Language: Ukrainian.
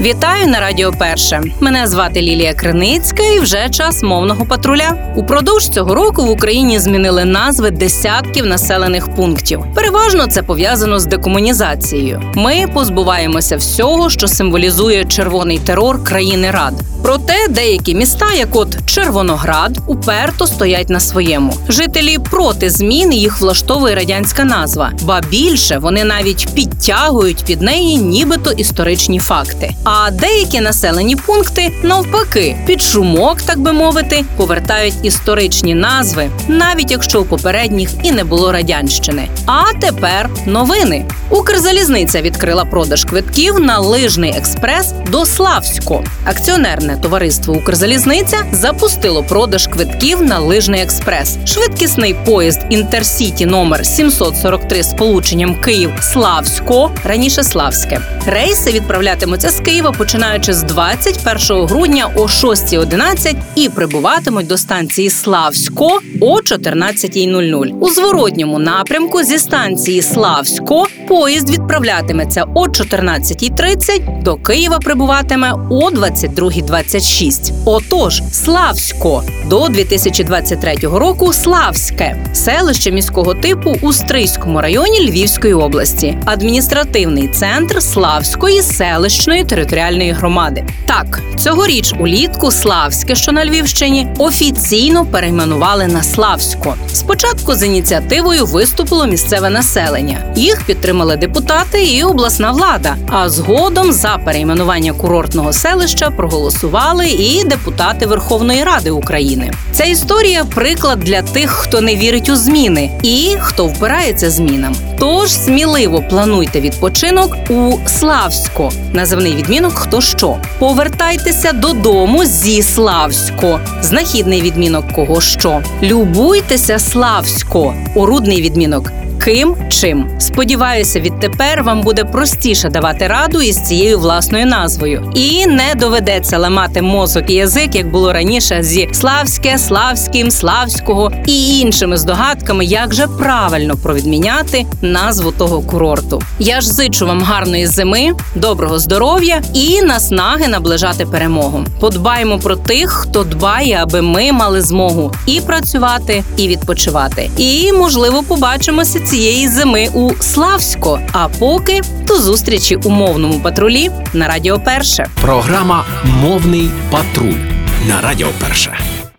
Вітаю на Радіо Перше. Мене звати Лілія Криницька і вже час мовного патруля. Упродовж цього року в Україні змінили назви десятків населених пунктів. Переважно це пов'язано з декомунізацією. Ми позбуваємося всього, що символізує червоний терор країни рад. Проте деякі міста, як от Червоноград, уперто стоять на своєму. Жителі проти змін їх влаштовує радянська назва, ба більше вони навіть підтягують під неї нібито історичні факти. А деякі населені пункти, навпаки, під шумок, так би мовити, повертають історичні назви, навіть якщо у попередніх і не було радянщини. А тепер новини. Укрзалізниця відкрила продаж квитків на лижний експрес до Славсько. Акціонерне товариство Укрзалізниця запустило продаж квитків на лижний експрес. Швидкісний поїзд Інтерсіті номер 743 сполученням Київ Славсько раніше Славське. Рейси відправлятимуться з Києва починаючи з 21 грудня о 6.11 і прибуватимуть до станції Славсько о 14.00. У зворотньому напрямку зі станції Славсько поїзд відправлятиметься о 14.30, до Києва прибуватиме о 22.26. Отож, Славсько до 2023 року Славське селище міського типу у Стрийському районі Львівської області, адміністративний центр Славської селищної територіальної громади. Так, цьогоріч улітку Славське, що на Львівщині, офіційно перейменували на Славсько. Спочатку з ініціативою виступило місцеве населення. Їх підтримали депутати і обласна влада. А згодом за перейменування курортного селища проголосували і депутати Верховної Ради України. Ця історія приклад для тих, хто не вірить у зміни і хто впирається змінам. Тож сміливо плануйте відпочинок у Славсько. Називний відмінок хто що. Повертайтеся додому зі Славсько. Знахідний відмінок кого що. Любуйтеся Славсько. Орудний відмінок. Ким чим сподіваюся, відтепер вам буде простіше давати раду із цією власною назвою, і не доведеться ламати мозок і язик, як було раніше зі славське, славським, славського і іншими здогадками, як же правильно провідміняти назву того курорту. Я ж зичу вам гарної зими, доброго здоров'я і наснаги наближати перемогу. Подбаємо про тих, хто дбає, аби ми мали змогу і працювати, і відпочивати. І можливо побачимося цієї зими у Славсько. А поки до зустрічі у мовному патрулі на Радіо Перше. Програма Мовний патруль на Радіо Перше.